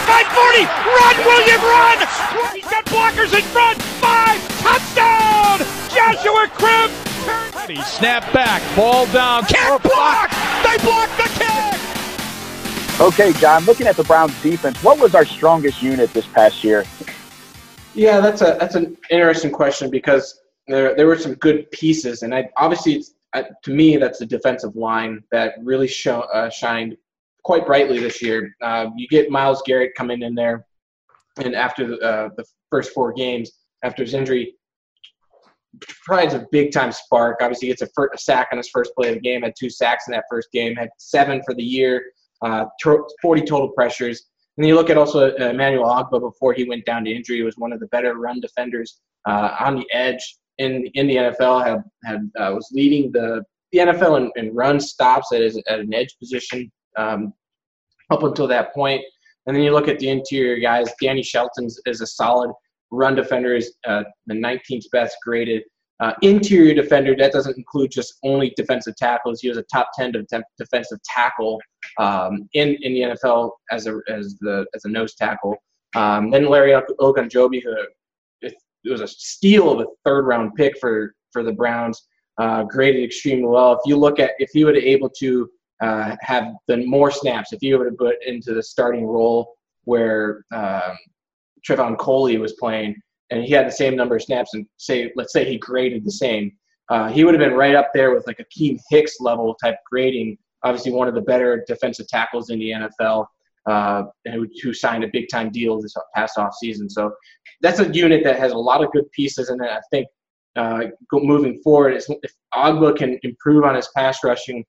40. Run, William, run! He's got blockers in front. Five. Touchdown! Joshua Cribbs. Snap back. Ball down. Kick block. They blocked the kick. Okay, John, looking at the Browns defense, what was our strongest unit this past year? Yeah, that's a that's an interesting question because there there were some good pieces, and I obviously it's, uh, to me that's the defensive line that really show, uh, shined quite brightly this year. Uh, you get Myles Garrett coming in there, and after the, uh, the first four games after his injury, provides a big time spark. Obviously, gets a, a, sack on his first play of the game. Had two sacks in that first game. Had seven for the year. Uh, 40 total pressures. And then you look at also uh, Emmanuel Ogbah before he went down to injury. was one of the better run defenders uh, on the edge in in the NFL. Had had uh, was leading the the NFL in, in run stops at, his, at an edge position um, up until that point. And then you look at the interior guys. Danny Shelton is a solid run defender, is uh, the 19th best graded. Uh, interior defender, that doesn't include just only defensive tackles. He was a top 10 defensive tackle um, in, in the NFL as a, as the, as a nose tackle. Um, then Larry Ogunjobi, who it was a steal of a third round pick for, for the Browns, uh, graded extremely well. If you look at, if he would able to uh, have the more snaps. If you were to put into the starting role where um, Trevon Coley was playing, and he had the same number of snaps, and say, let's say he graded the same, uh, he would have been right up there with like Akiem Hicks level type grading. Obviously, one of the better defensive tackles in the NFL, uh, who, who signed a big time deal this past off season. So that's a unit that has a lot of good pieces it. I think uh, moving forward, if Ogbah can improve on his pass rushing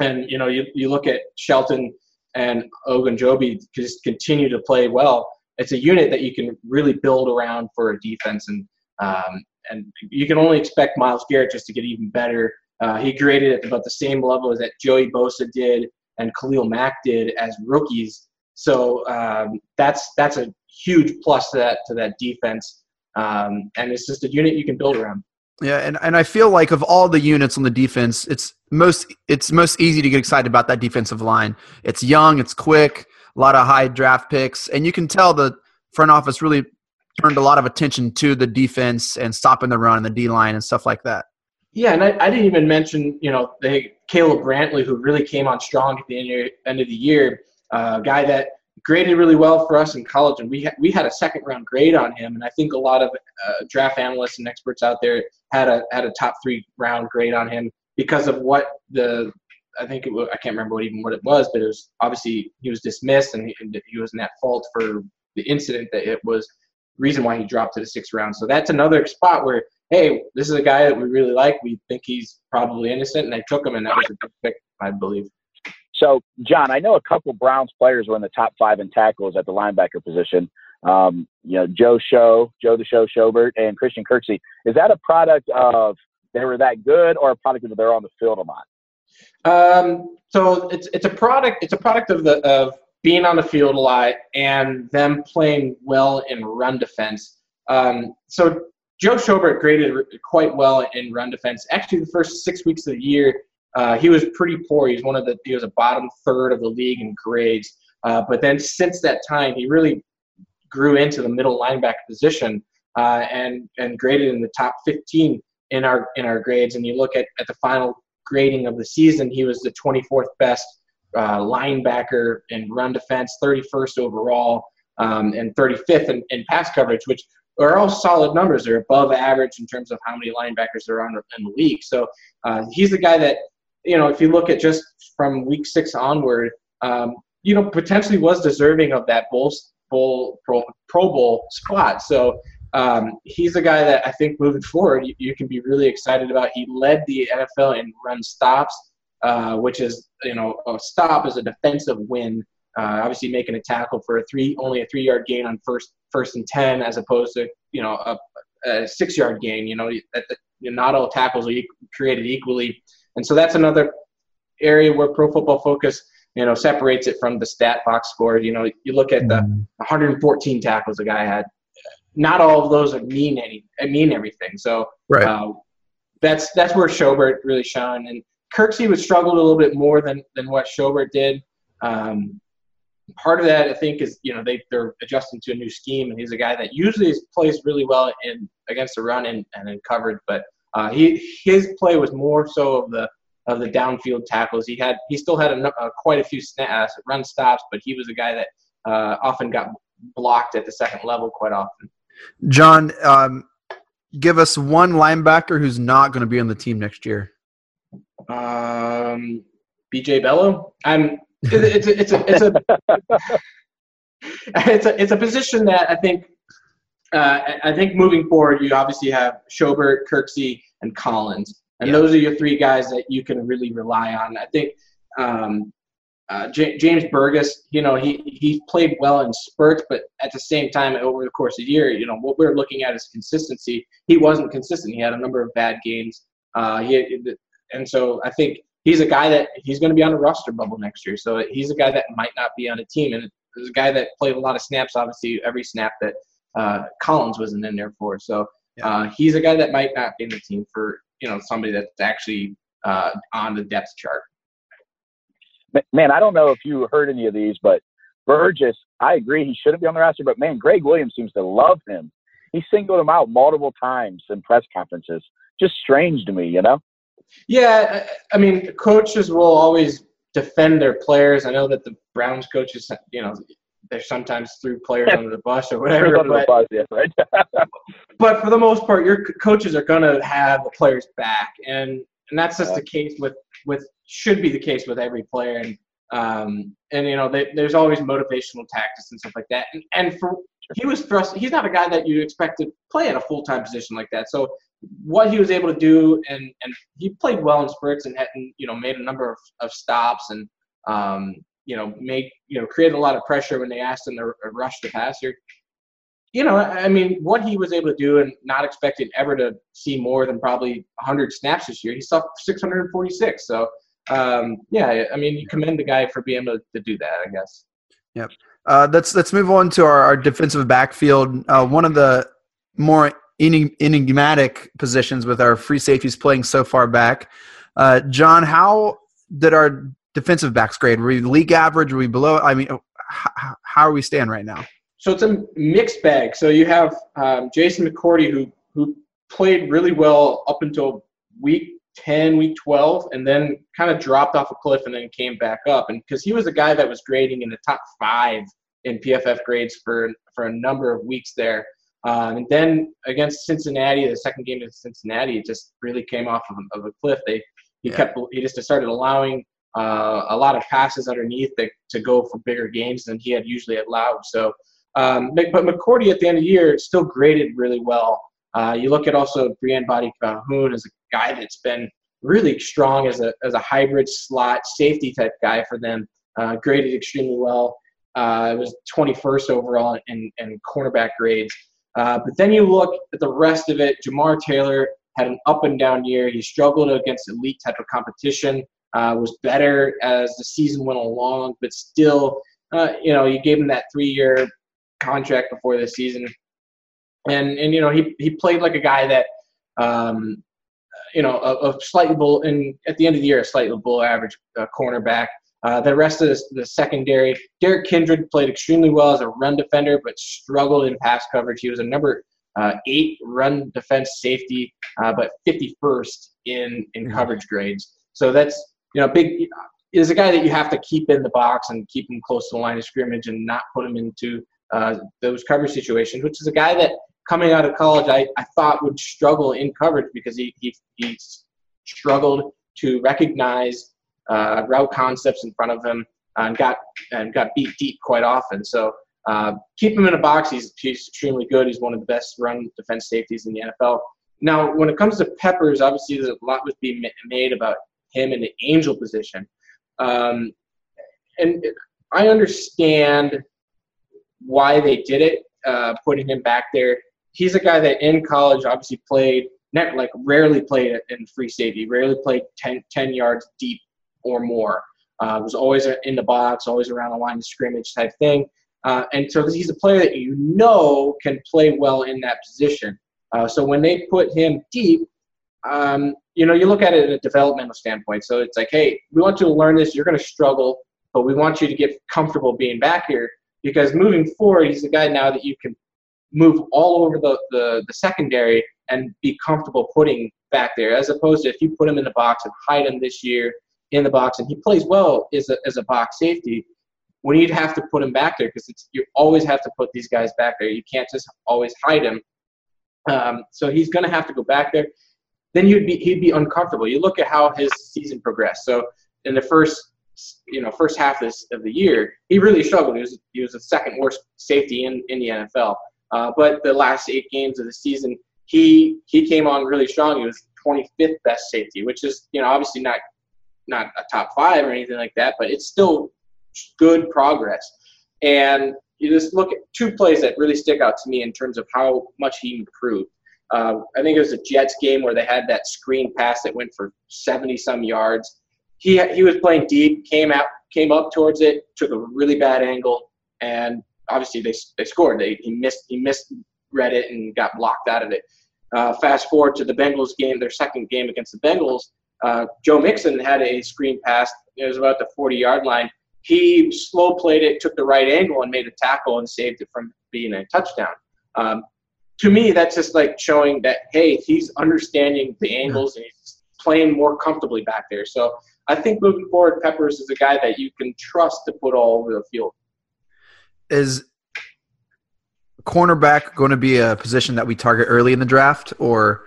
and you know, you, you look at Shelton and Ogunjobi just continue to play well. It's a unit that you can really build around for a defense, and um, and you can only expect Myles Garrett just to get even better. Uh, he graded at about the same level as that Joey Bosa did and Khalil Mack did as rookies. So um, that's that's a huge plus to that to that defense, um, and it's just a unit you can build around. Yeah, and, and I feel like of all the units on the defense, it's most it's most easy to get excited about that defensive line. It's young, it's quick, a lot of high draft picks, and you can tell the front office really turned a lot of attention to the defense and stopping the run and the D line and stuff like that. Yeah, and I, I didn't even mention you know the Caleb Brantley who really came on strong at the end of the year, a uh, guy that graded really well for us in college, and we ha- we had a second round grade on him, and I think a lot of uh, draft analysts and experts out there had a had a top three round grade on him because of what the I think it was, I can't remember what even what it was, but it was obviously he was dismissed and he, and he wasn't at fault for the incident that it was reason why he dropped to the sixth round. So that's another spot where hey, this is a guy that we really like. We think he's probably innocent, and I took him, and that was a good pick, I believe. So, John, I know a couple Browns players were in the top five in tackles at the linebacker position. Um, you know, Joe Show, Joe the Show Schobert, and Christian Kirksey. Is that a product of they were that good, or a product of they're on the field a lot? Um, so it's it's a product. It's a product of the of being on the field a lot and them playing well in run defense. Um, so Joe Schobert graded quite well in run defense. Actually, the first six weeks of the year, uh, he was pretty poor. He's one of the he was a bottom third of the league in grades. Uh, but then since that time, he really grew into the middle linebacker position uh, and and graded in the top 15 in our in our grades. And you look at, at the final grading of the season, he was the 24th best uh, linebacker in run defense, 31st overall, um, and 35th in, in pass coverage, which are all solid numbers. They're above average in terms of how many linebackers there are in the league. So uh, he's the guy that you know, if you look at just from week six onward, um, you know, potentially was deserving of that bowl, bowl pro, pro Bowl spot. So um, he's a guy that I think moving forward you, you, can be really excited about. He led the NFL in run stops, uh, which is you know a stop is a defensive win. Uh, obviously, making a tackle for a three only a three yard gain on first first and ten, as opposed to you know a, a six yard gain. You know, you know, not all tackles are created equally. And so that's another area where Pro Football Focus, you know, separates it from the stat box score. You know, you look at the 114 tackles a guy had. Not all of those mean any mean everything. So right. Uh, that's that's where Schobert really shone, and Kirksey was struggled a little bit more than than what Schobert did. Um, part of that I think is you know they they're adjusting to a new scheme, and he's a guy that usually plays really well in against the run and and in coverage, but uh, he his play was more so of the of the downfield tackles. He had he still had a, uh, quite a few snaps, run stops, but he was a guy that uh, often got blocked at the second level quite often. John, um, give us one linebacker who's not going to be on the team next year. Um, BJ Bello. I'm. It's a, it's a it's a it's a it's a position that I think uh, I think moving forward, you obviously have Schobert, Kirksey, and Collins, and yeah. those are your three guys that you can really rely on. I think um, uh, J- James Burgess, you know, he he played well in spurts, but at the same time, over the course of the year, you know, what we're looking at is consistency. He wasn't consistent. He had a number of bad games. Uh, he and so I think he's a guy that he's going to be on a roster bubble next year. So he's a guy that might not be on a team, and there's a guy that played a lot of snaps. Obviously, every snap that uh, Collins wasn't in there for. So uh, he's a guy that might not be in the team for you know somebody that's actually uh, on the depth chart. Man, I don't know if you heard any of these, but Burgess, I agree he shouldn't be on the roster. But man, Gregg Williams seems to love him. He singled him out multiple times in press conferences. Just strange to me, you know. Yeah, I mean, coaches will always defend their players. I know that the Browns coaches, you know, they sometimes threw players under the bus or whatever. But, bus, yeah, right? but for the most part, your coaches are going to have the players back, and and that's just yeah. the case with with should be the case with every player. And um, and you know, they, there's always motivational tactics and stuff like that. And and for he was thrust. He's not a guy that you expect to play at a full time position like that. So what he was able to do, and and he played well in spurts and had you know made a number of, of stops and um, you know make you know create a lot of pressure when they asked him to rush the passer. You know, I mean, what he was able to do, and not expecting ever to see more than probably 100 snaps this year. He saw 646. So, um, yeah, I mean, you commend the guy for being able to do that. I guess. Yep. Uh, let's let's move on to our, our defensive backfield. Uh, one of the more enigmatic positions with our free safeties playing so far back. Uh, John, how did our defensive backs grade? Were we league average? Were we below? I mean, how, how are we stand right now? So it's a mixed bag. So you have um, Jason McCourty who who played really well up until week 10, week 12, and then kind of dropped off a cliff and then came back up. And because he was a guy that was grading in the top five in PFF grades for for a number of weeks there. Um, and then against Cincinnati, the second game against Cincinnati, it just really came off of, of a cliff. They he yeah. kept he just started allowing uh, a lot of passes underneath to go for bigger gains than he had usually allowed. So, um, but McCourty at the end of the year still graded really well. Uh, you look at also Briean Body Calhoun as a guy that's been really strong as a as a hybrid slot safety type guy for them. Uh, graded extremely well. Uh, it was 21st overall in, in cornerback grades. Uh, but then you look at the rest of it. Jamar Taylor had an up and down year. He struggled against elite type of competition. Uh, was better as the season went along, but still, uh, you know, you gave him that three-year contract before the season, and and you know he he played like a guy that, um, you know, a, a slightly below, and at the end of the year, a slightly below average uh, cornerback. Uh, the rest of the, the, secondary, Derrick Kindred played extremely well as a run defender, but struggled in pass coverage. He was a number uh, eight run defense safety, uh, but 51st in in coverage grades. So that's you know big is a guy that you have to keep in the box and keep him close to the line of scrimmage and not put him into uh, those coverage situations. Which is a guy that coming out of college I, I thought would struggle in coverage because he he, he struggled to recognize uh, route concepts in front of him and got and got beat deep quite often. So uh, keep him in a box. He's, he's extremely good. He's one of the best run defense safeties in the NFL. Now, when it comes to Peppers, obviously there's a lot was being made about him in the angel position, um, and I understand why they did it, uh, putting him back there. He's a guy that in college obviously played, not like rarely played in free safety, rarely played 10, 10 yards deep or more. Uh, was always in the box, always around the line of scrimmage type thing. Uh, and so he's a player that you know can play well in that position. Uh, so when they put him deep, um, you know, you look at it in a developmental standpoint. So it's like, hey, we want you to learn this. You're going to struggle, but we want you to get comfortable being back here because moving forward, he's a guy now that you can move all over the, the, the secondary and be comfortable putting back there, as opposed to if you put him in the box and hide him this year in the box and he plays well as a, as a box safety, when you'd have to put him back there because you always have to put these guys back there. You can't just always hide him. Um, so he's going to have to go back there. Then you'd be he'd be uncomfortable. You look at how his season progressed. So in the first you know first half of, this, of the year, he really struggled. He was he was the second worst safety in in the NFL. Uh, but the last eight games of the season, he he came on really strong. He was 25th best safety, which is you know obviously not not a top five or anything like that, but it's still good progress. And you just look at two plays that really stick out to me in terms of how much he improved. Uh, I think it was a Jets game where they had that screen pass that went for 70 some yards. He he was playing deep, came out, came up towards it, took a really bad angle, and obviously they they scored. They he missed he missed read it and got blocked out of it. Uh, fast forward to the Bengals game, their second game against the Bengals. Uh, Joe Mixon had a screen pass. It was about the 40 yard line. He slow played it, took the right angle, and made a tackle and saved it from being a touchdown. Um, to me, that's just like showing that hey, he's understanding the angles and he's playing more comfortably back there. So I think moving forward, Peppers is a guy that you can trust to put all over the field. Is cornerback going to be a position that we target early in the draft, or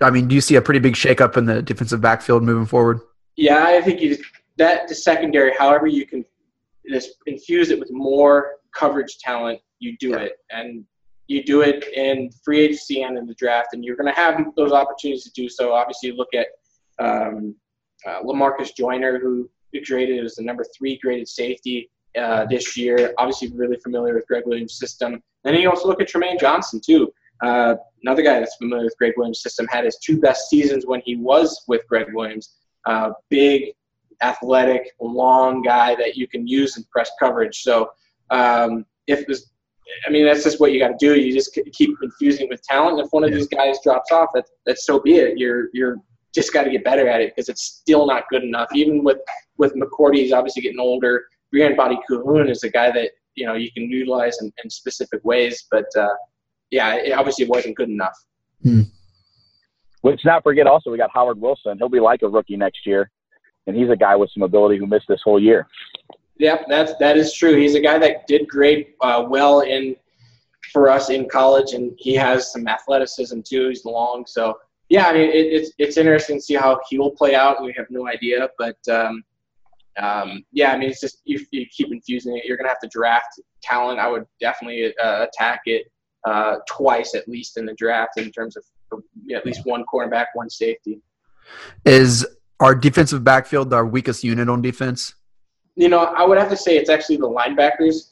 I mean, do you see a pretty big shakeup in the defensive backfield moving forward? Yeah, I think you, that the secondary, however you can just infuse it with more coverage talent, you do yeah. it, and you do it in free agency and in the draft, and you're going to have those opportunities to do so. Obviously, look at um, uh, Lamarcus Joyner, who graded as the number three graded safety uh, this year. Obviously, really familiar with Gregg Williams' system. And then you also look at Trumaine Johnson too. Uh, another guy that's familiar with Gregg Williams' system had his two best seasons when he was with Gregg Williams. Uh, big, athletic, long guy that you can use in press coverage. So um, if this, I mean, that's just what you got to do. You just keep infusing with talent. If one of these guys drops off, that, that's so be it. You're you're just got to get better at it because it's still not good enough. Even with with McCourty, he's obviously getting older. Brian Body Cahoon is a guy that you know you can utilize in, in specific ways, but uh, yeah, it obviously wasn't good enough. Hmm. Let's not forget also we got Howard Wilson. He'll be like a rookie next year, and he's a guy with some ability who missed this whole year. Yep, that's that is true. He's a guy that did great uh, well in for us in college, and he has some athleticism too. He's long, so yeah. I mean, it, it's it's interesting to see how he will play out. We have no idea, but um, um, yeah, I mean, it's just you, you keep infusing it. You're gonna have to draft talent. I would definitely uh, attack it uh, twice at least in the draft in terms of at least one cornerback, one safety. Is our defensive backfield our weakest unit on defense? You know, I would have to say it's actually the linebackers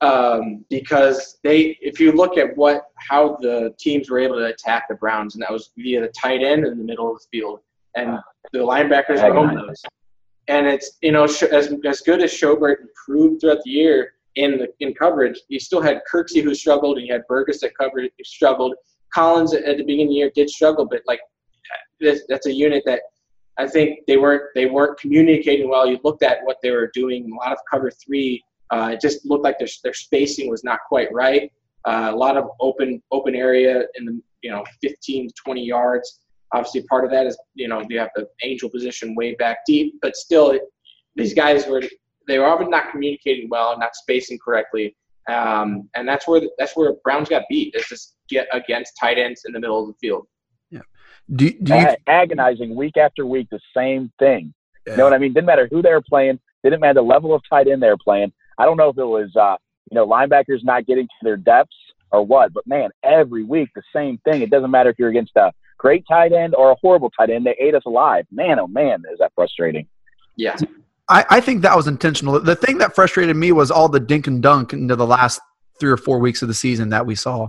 um, because they, if you look at what how the teams were able to attack the Browns, and that was via the tight end in the middle of the field, and the linebackers own those and it's you know as as good as Schobert improved throughout the year in the in coverage, he still had Kirksey who struggled, and he had Burgess that covered struggled. Collins at, the beginning of the year did struggle, but like that's a unit that I think they weren't they weren't communicating well. You looked at what they were doing, a lot of cover three. Uh, it just looked like their their spacing was not quite right. Uh, a lot of open open area in the you know 15 to 20 yards. Obviously, part of that is you know you have the angel position way back deep, but still, it, these guys were they were often not communicating well, not spacing correctly, um, and that's where that's where Browns got beat. Is just get against tight ends in the middle of the field. Yeah. Do, do you, agonizing week after week the same thing? Yeah. You know what I mean? Didn't matter who they were playing. Didn't matter the level of tight end they were playing. I don't know if it was uh, you know linebackers not getting to their depths or what, but man, every week the same thing. It doesn't matter if you're against a great tight end or a horrible tight end. They ate us alive. Man, oh man, is that frustrating. Yeah. I, I think that was intentional. The thing that frustrated me was all the dink and dunk into the last three or four weeks of the season that we saw.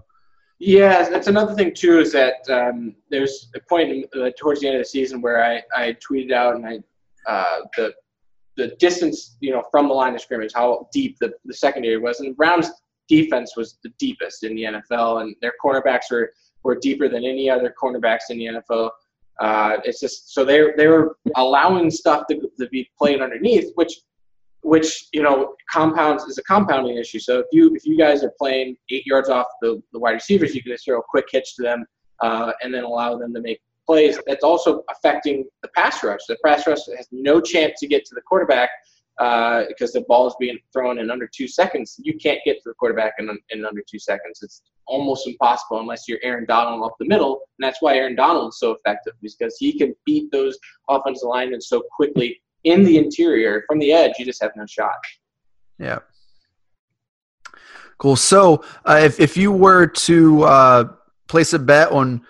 Yeah, that's another thing too. Is that um, there's a point in, uh, towards the end of the season where I, I tweeted out and I uh, the the distance you know from the line of scrimmage, how deep the, the secondary was, and Brown's defense was the deepest in the NFL, and their cornerbacks were were deeper than any other cornerbacks in the NFL. Uh, it's just so they they were allowing stuff to, to be played underneath, which which you know compounds is a compounding issue. So if you if you guys are playing eight yards off the, the wide receivers, you can just throw a quick hitch to them uh, and then allow them to make plays. That's also affecting the pass rush. The pass rush has no chance to get to the quarterback uh, because the ball is being thrown in under two seconds. You can't get to the quarterback in, in under two seconds. It's almost impossible unless you're Aaron Donald up the middle, and that's why Aaron Donald is so effective because he can beat those offensive linemen so quickly in the interior from the edge. You just have no shot. Yeah. Cool. So, uh, if if you were to uh, place a bet on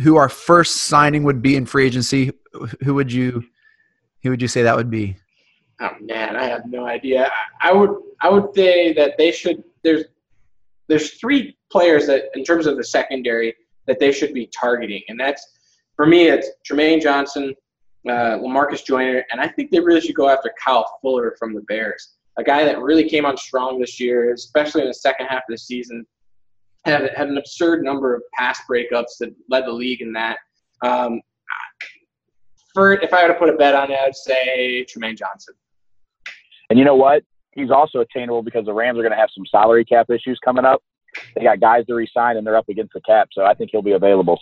who our first signing would be in free agency, who would you who would you say that would be? Oh man, I have no idea. I would I would say that they should. There's there's three players that, in terms of the secondary, that they should be targeting, and that's for me. It's Trumaine Johnson, uh, Lamarcus Joyner, and I think they really should go after Kyle Fuller from the Bears, a guy that really came on strong this year, especially in the second half of the season. Had had an absurd number of pass breakups that led the league in that. Um, for if I were to put a bet on it, I'd say Trumaine Johnson. And you know what? He's also attainable because the Rams are going to have some salary cap issues coming up. They got guys to resign and they're up against the cap, so I think he'll be available.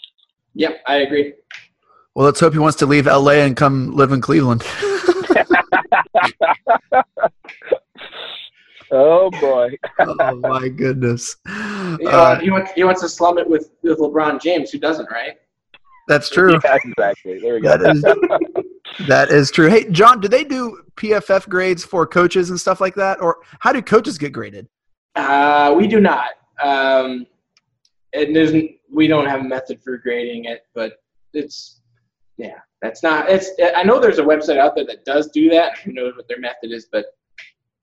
Yep, I agree. Well, let's hope he wants to leave LA and come live in Cleveland. oh boy! oh my goodness! Uh, he wants he wants to slum it with with LeBron James, who doesn't, right? That's true. Yeah, exactly. There we go. That is, that is true. Hey, John, do they do PFF grades for coaches and stuff like that, or how do coaches get graded? Uh, we do not. Um, and there's we don't have a method for grading it, but it's yeah, that's not. It's I know there's a website out there that does do that. Who knows what their method is, but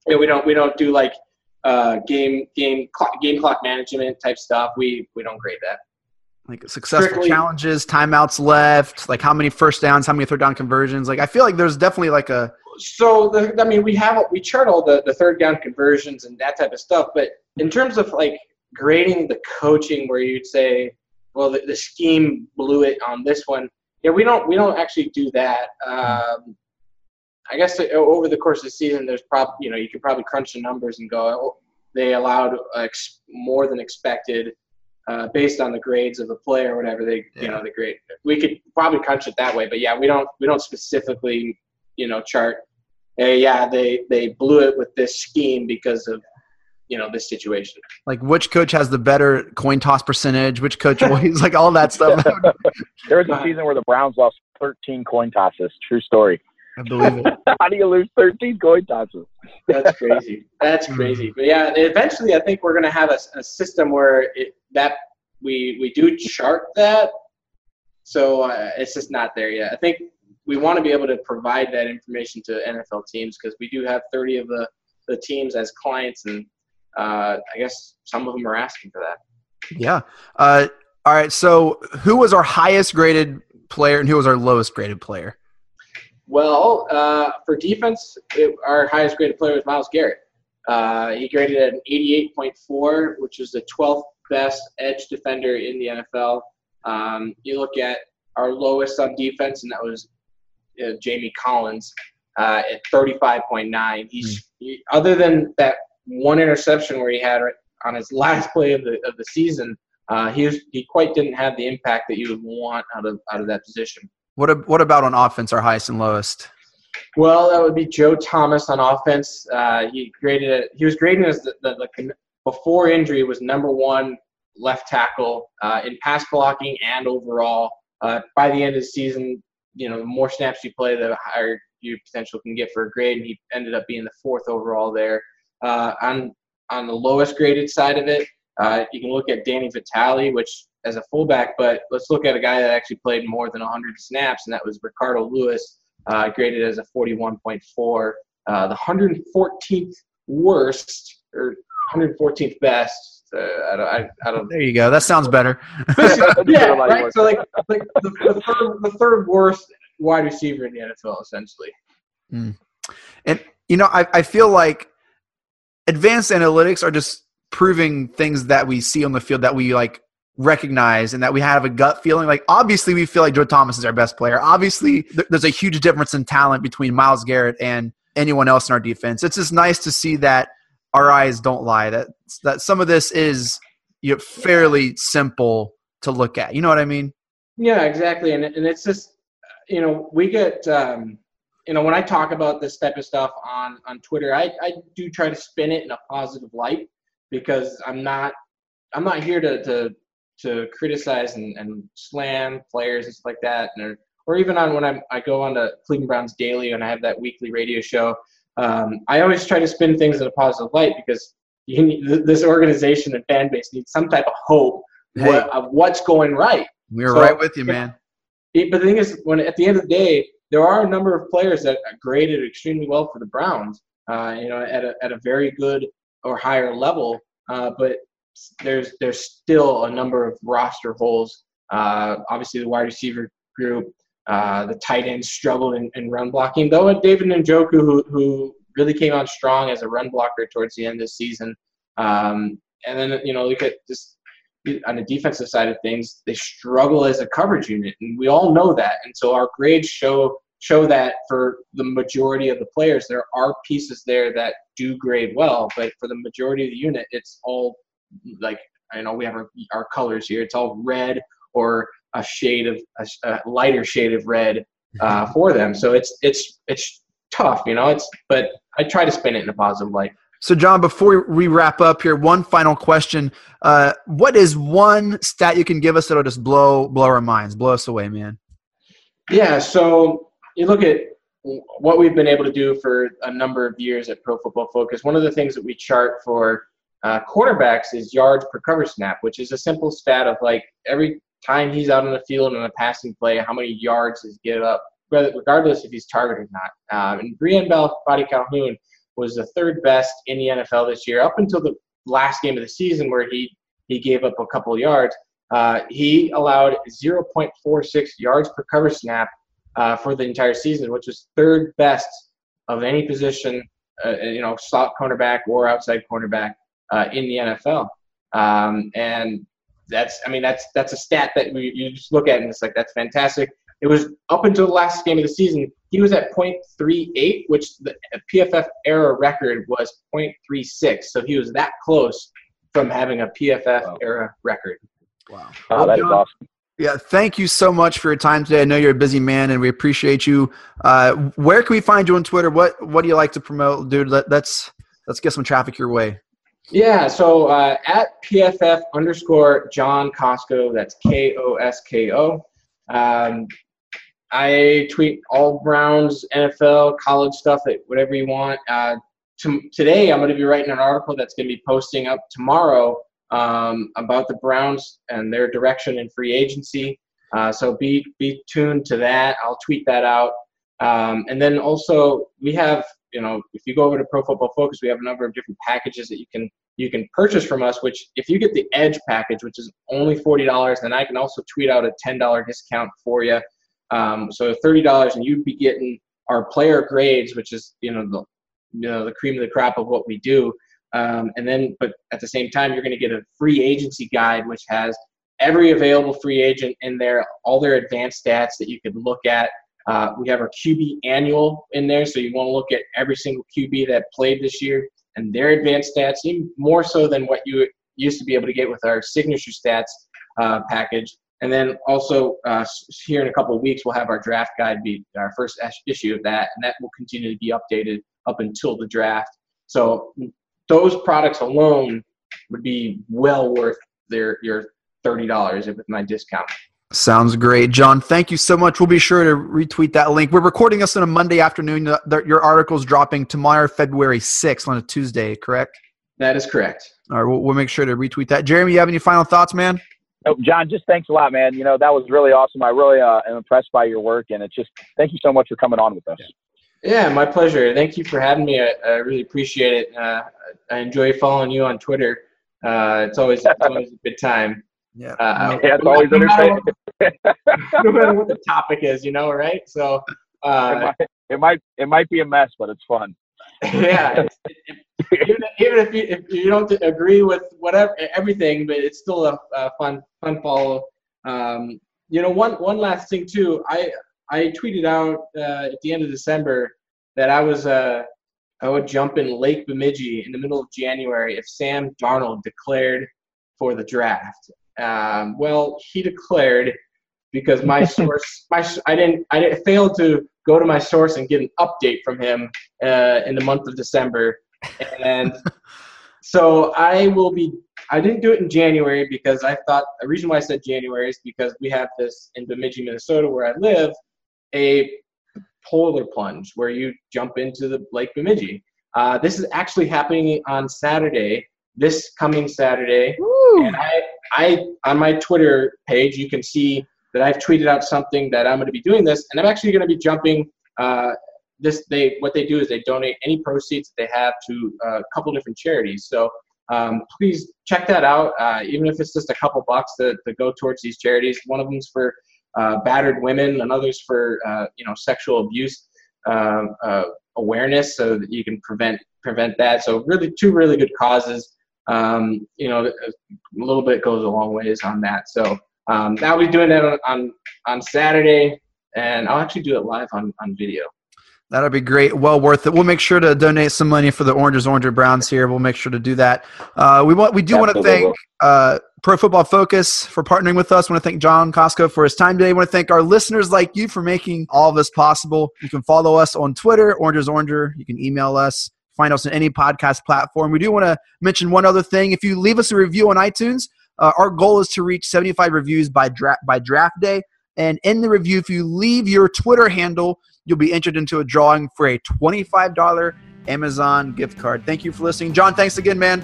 yeah, we don't we don't do like uh, game game clock, game clock management type stuff. We we don't grade that. Like successful Strictly, challenges, timeouts left, like how many first downs, how many third down conversions. Like I feel like there's definitely like a. So the, I mean, we have we chart all the the third down conversions and that type of stuff, but in terms of like grading the coaching, where you'd say, well, the, the scheme blew it on this one. Yeah, we don't we don't actually do that. Um, I guess over the course of the season, there's probably you know you could probably crunch the numbers and go, oh, they allowed ex- more than expected uh, based on the grades of the player or whatever they yeah. you know the grade. We could probably crunch it that way, but yeah, we don't we don't specifically you know chart. Hey, yeah, they they blew it with this scheme because of you know this situation. Like which coach has the better coin toss percentage? Which coach always like all that stuff. there was a season where the Browns lost 13 coin tosses. True story. I believe it. How do you lose 13 coin tosses? That's crazy. That's crazy. But yeah, eventually I think we're going to have a, a system where it, that we we do chart that. So uh, it's just not there yet. I think we want to be able to provide that information to NFL teams because we do have 30 of the, the teams as clients, and uh, I guess some of them are asking for that. Yeah. Uh, all right. So who was our highest graded player and who was our lowest graded player? Well, uh, for defense, it, our highest graded player was Myles Garrett. Uh, he graded at an 88.4, which was the 12th best edge defender in the NFL. Um, you look at our lowest on defense, and that was uh, Jamie Collins uh, at 35.9. He's mm. he, other than that one interception where he had on his last play of the of the season. Uh, he was, he quite didn't have the impact that you would want out of out of that position. What what about on offense? Our highest and lowest. Well, that would be Joe Thomas on offense. Uh, he graded it. He was graded as the, the, the before injury was number one left tackle uh, in pass blocking and overall. Uh, by the end of the season, you know, the more snaps you play, the higher your potential can get for a grade. And he ended up being the fourth overall there. Uh, on on the lowest graded side of it, uh, you can look at Danny Vitale, which as a fullback, but let's look at a guy that actually played more than 100 snaps, and that was Ricardo Louis, uh, graded as a 41.4. Uh, the 114th worst or 114th best. Uh, I don't, I, I don't, there you go. That sounds better. yeah, right. So like, like the, the, third, the third worst wide receiver in the NFL, essentially. Mm. And you know, I, I feel like advanced analytics are just proving things that we see on the field that we like recognize and that we have a gut feeling. Like, obviously, we feel like Joe Thomas is our best player. Obviously, th- there's a huge difference in talent between Myles Garrett and anyone else in our defense. It's just nice to see that our eyes don't lie. That that some of this is you know, fairly simple to look at. You know what I mean? Yeah, exactly. And and it's just you know we get um, you know when I talk about this type of stuff on on Twitter, I I do try to spin it in a positive light because I'm not I'm not here to to to criticize and, and slam players and stuff like that, and or even on when I'm, I go on to Cleveland Browns Daily and I have that weekly radio show. Um, I always try to spin things in a positive light because need, this organization and fan base needs some type of hope hey, what, of what's going right. We're so, right with you, man. It, but the thing is, when at the end of the day, there are a number of players that graded extremely well for the Browns. Uh, you know, at a at a very good or higher level. Uh, but there's there's still a number of roster holes. Uh, obviously, the wide receiver group, uh, the tight ends struggled in, in, run blocking. Though David Njoku, who who really came on strong as a run blocker towards the end of the season. Um, and then you know look at just on the defensive side of things, they struggle as a coverage unit, and we all know that. And so our grades show show that for the majority of the players, there are pieces there that do grade well, but for the majority of the unit, it's all like I know we have our, our colors here. It's all red or a shade of a, a lighter shade of red uh, for them. So it's it's it's tough, you know. It's but I try to spin it in a positive light. So, John, before we wrap up here, one final question: uh, What is one stat you can give us that'll just blow blow our minds, blow us away, man? Yeah. So you look at what we've been able to do for a number of years at Pro Football Focus. One of the things that we chart for uh, quarterbacks is yards per cover snap, which is a simple stat of like every time he's out on the field in a passing play, how many yards he's get up, regardless if he's targeted or not. Um, and Brian Bell, Boddy-Calhoun was the third best in the NFL this year, up until the last game of the season where he he gave up a couple yards. Uh, he allowed 0.46 yards per cover snap uh, for the entire season, which was third best of any position, uh, you know, slot cornerback or outside cornerback uh, in the NFL. Um, and that's, I mean, that's that's a stat that we, you just look at and it's like that's fantastic. It was up until the last game of the season, he was at 0.38, which the PFF era record was 0.36. So he was that close from having a PFF wow. era record. Wow. Oh, that is awesome. Yeah, thank you so much for your time today. I know you're a busy man, and we appreciate you. Uh, where can we find you on Twitter? What What do you like to promote, dude? Let, us let's get some traffic your way. Yeah, so uh, at PFF underscore John Kosko, that's K O S K O. Um, I tweet all Browns, NFL, college stuff, whatever you want. Uh, today, I'm going to be writing an article that's going to be posting up tomorrow um, about the Browns and their direction in free agency. Uh, so be be tuned to that. I'll tweet that out. Um, and then also we have you know, if you go over to Pro Football Focus, we have a number of different packages that you can you can purchase from us. Which, if you get the Edge package, which is only forty dollars, then I can also tweet out a ten dollar discount for you. Um, so thirty dollars, and you'd be getting our player grades, which is you know the you know the cream of the crop of what we do. Um, and then, but at the same time, you're going to get a free agency guide, which has every available free agent in there, all their advanced stats that you could look at. Uh, we have our QB annual in there, so you want to look at every single QB that played this year and their advanced stats, even more so than what you used to be able to get with our signature stats uh, package. And then also uh, here in a couple of weeks, we'll have our draft guide be our first issue of that, and that will continue to be updated up until the draft. So those products alone would be well worth their your thirty dollars if with my discount. Sounds great, John. Thank you so much. We'll be sure to retweet that link. We're recording this on a Monday afternoon. Your article's dropping tomorrow, February 6th, on a Tuesday, correct? That is correct. All right, we'll, we'll make sure to retweet that. Jeremy, you have any final thoughts, man? Oh, John, just thanks a lot, man. You know, that was really awesome. I really uh, am impressed by your work, and it's just thank you so much for coming on with us. Yeah, my pleasure. Thank you for having me. I, I really appreciate it. Uh, I enjoy following you on Twitter. Uh, it's always it's always a good time. Yeah, uh, yeah it's always entertaining. no matter what the topic is, you know, right? So uh, it, might, it might it might be a mess, but it's fun. yeah, even, even if you if you don't agree with whatever everything, but it's still a, a fun fun follow. Um, you know, one one last thing too. I I tweeted out uh, at the end of December that I was uh, I would jump in Lake Bemidji in the middle of January if Sam Darnold declared for the draft. Um, well, he declared because my source, my I didn't I didn't fail to go to my source and get an update from him uh, in the month of December, and so I will be. I didn't do it in January because I thought the reason why I said January is because we have this in Bemidji, Minnesota, where I live, a polar plunge where you jump into the Lake Bemidji. Uh, this is actually happening on Saturday, this coming Saturday. Woo. And I, I, on my Twitter page, you can see that I've tweeted out something that I'm going to be doing this, and I'm actually going to be jumping. Uh, this they what they do is they donate any proceeds that they have to uh, a couple different charities. So um, please check that out. Uh, even if it's just a couple bucks to, to go towards these charities. One of them's for battered women, and others for uh, you know sexual abuse um, uh, awareness, so that you can prevent prevent that. So really, two really good causes. Um, you know, a little bit goes a long ways on that. So um, I'll be doing that on, on on Saturday, and I'll actually do it live on on video. That'll be great. Well worth it. We'll make sure to donate some money for the Oranges, Orange and Browns here. We'll make sure to do that. Uh, we want, we do want to thank uh, Pro Football Focus for partnering with us. want to thank John Kosko for his time today. want to thank our listeners like you for making all of this possible. You can follow us on Twitter, Oranges Oranger. You can email us. Find us on any podcast platform. We do want to mention one other thing. If you leave us a review on iTunes, uh, our goal is to reach 75 reviews by draft by draft day. And in the review, if you leave your Twitter handle, you'll be entered into a drawing for a $25 Amazon gift card. Thank you for listening. John, thanks again, man.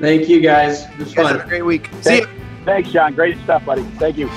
Thank you guys. It was You guys have a great week. See you. Thanks, John. Great stuff, buddy. Thank you.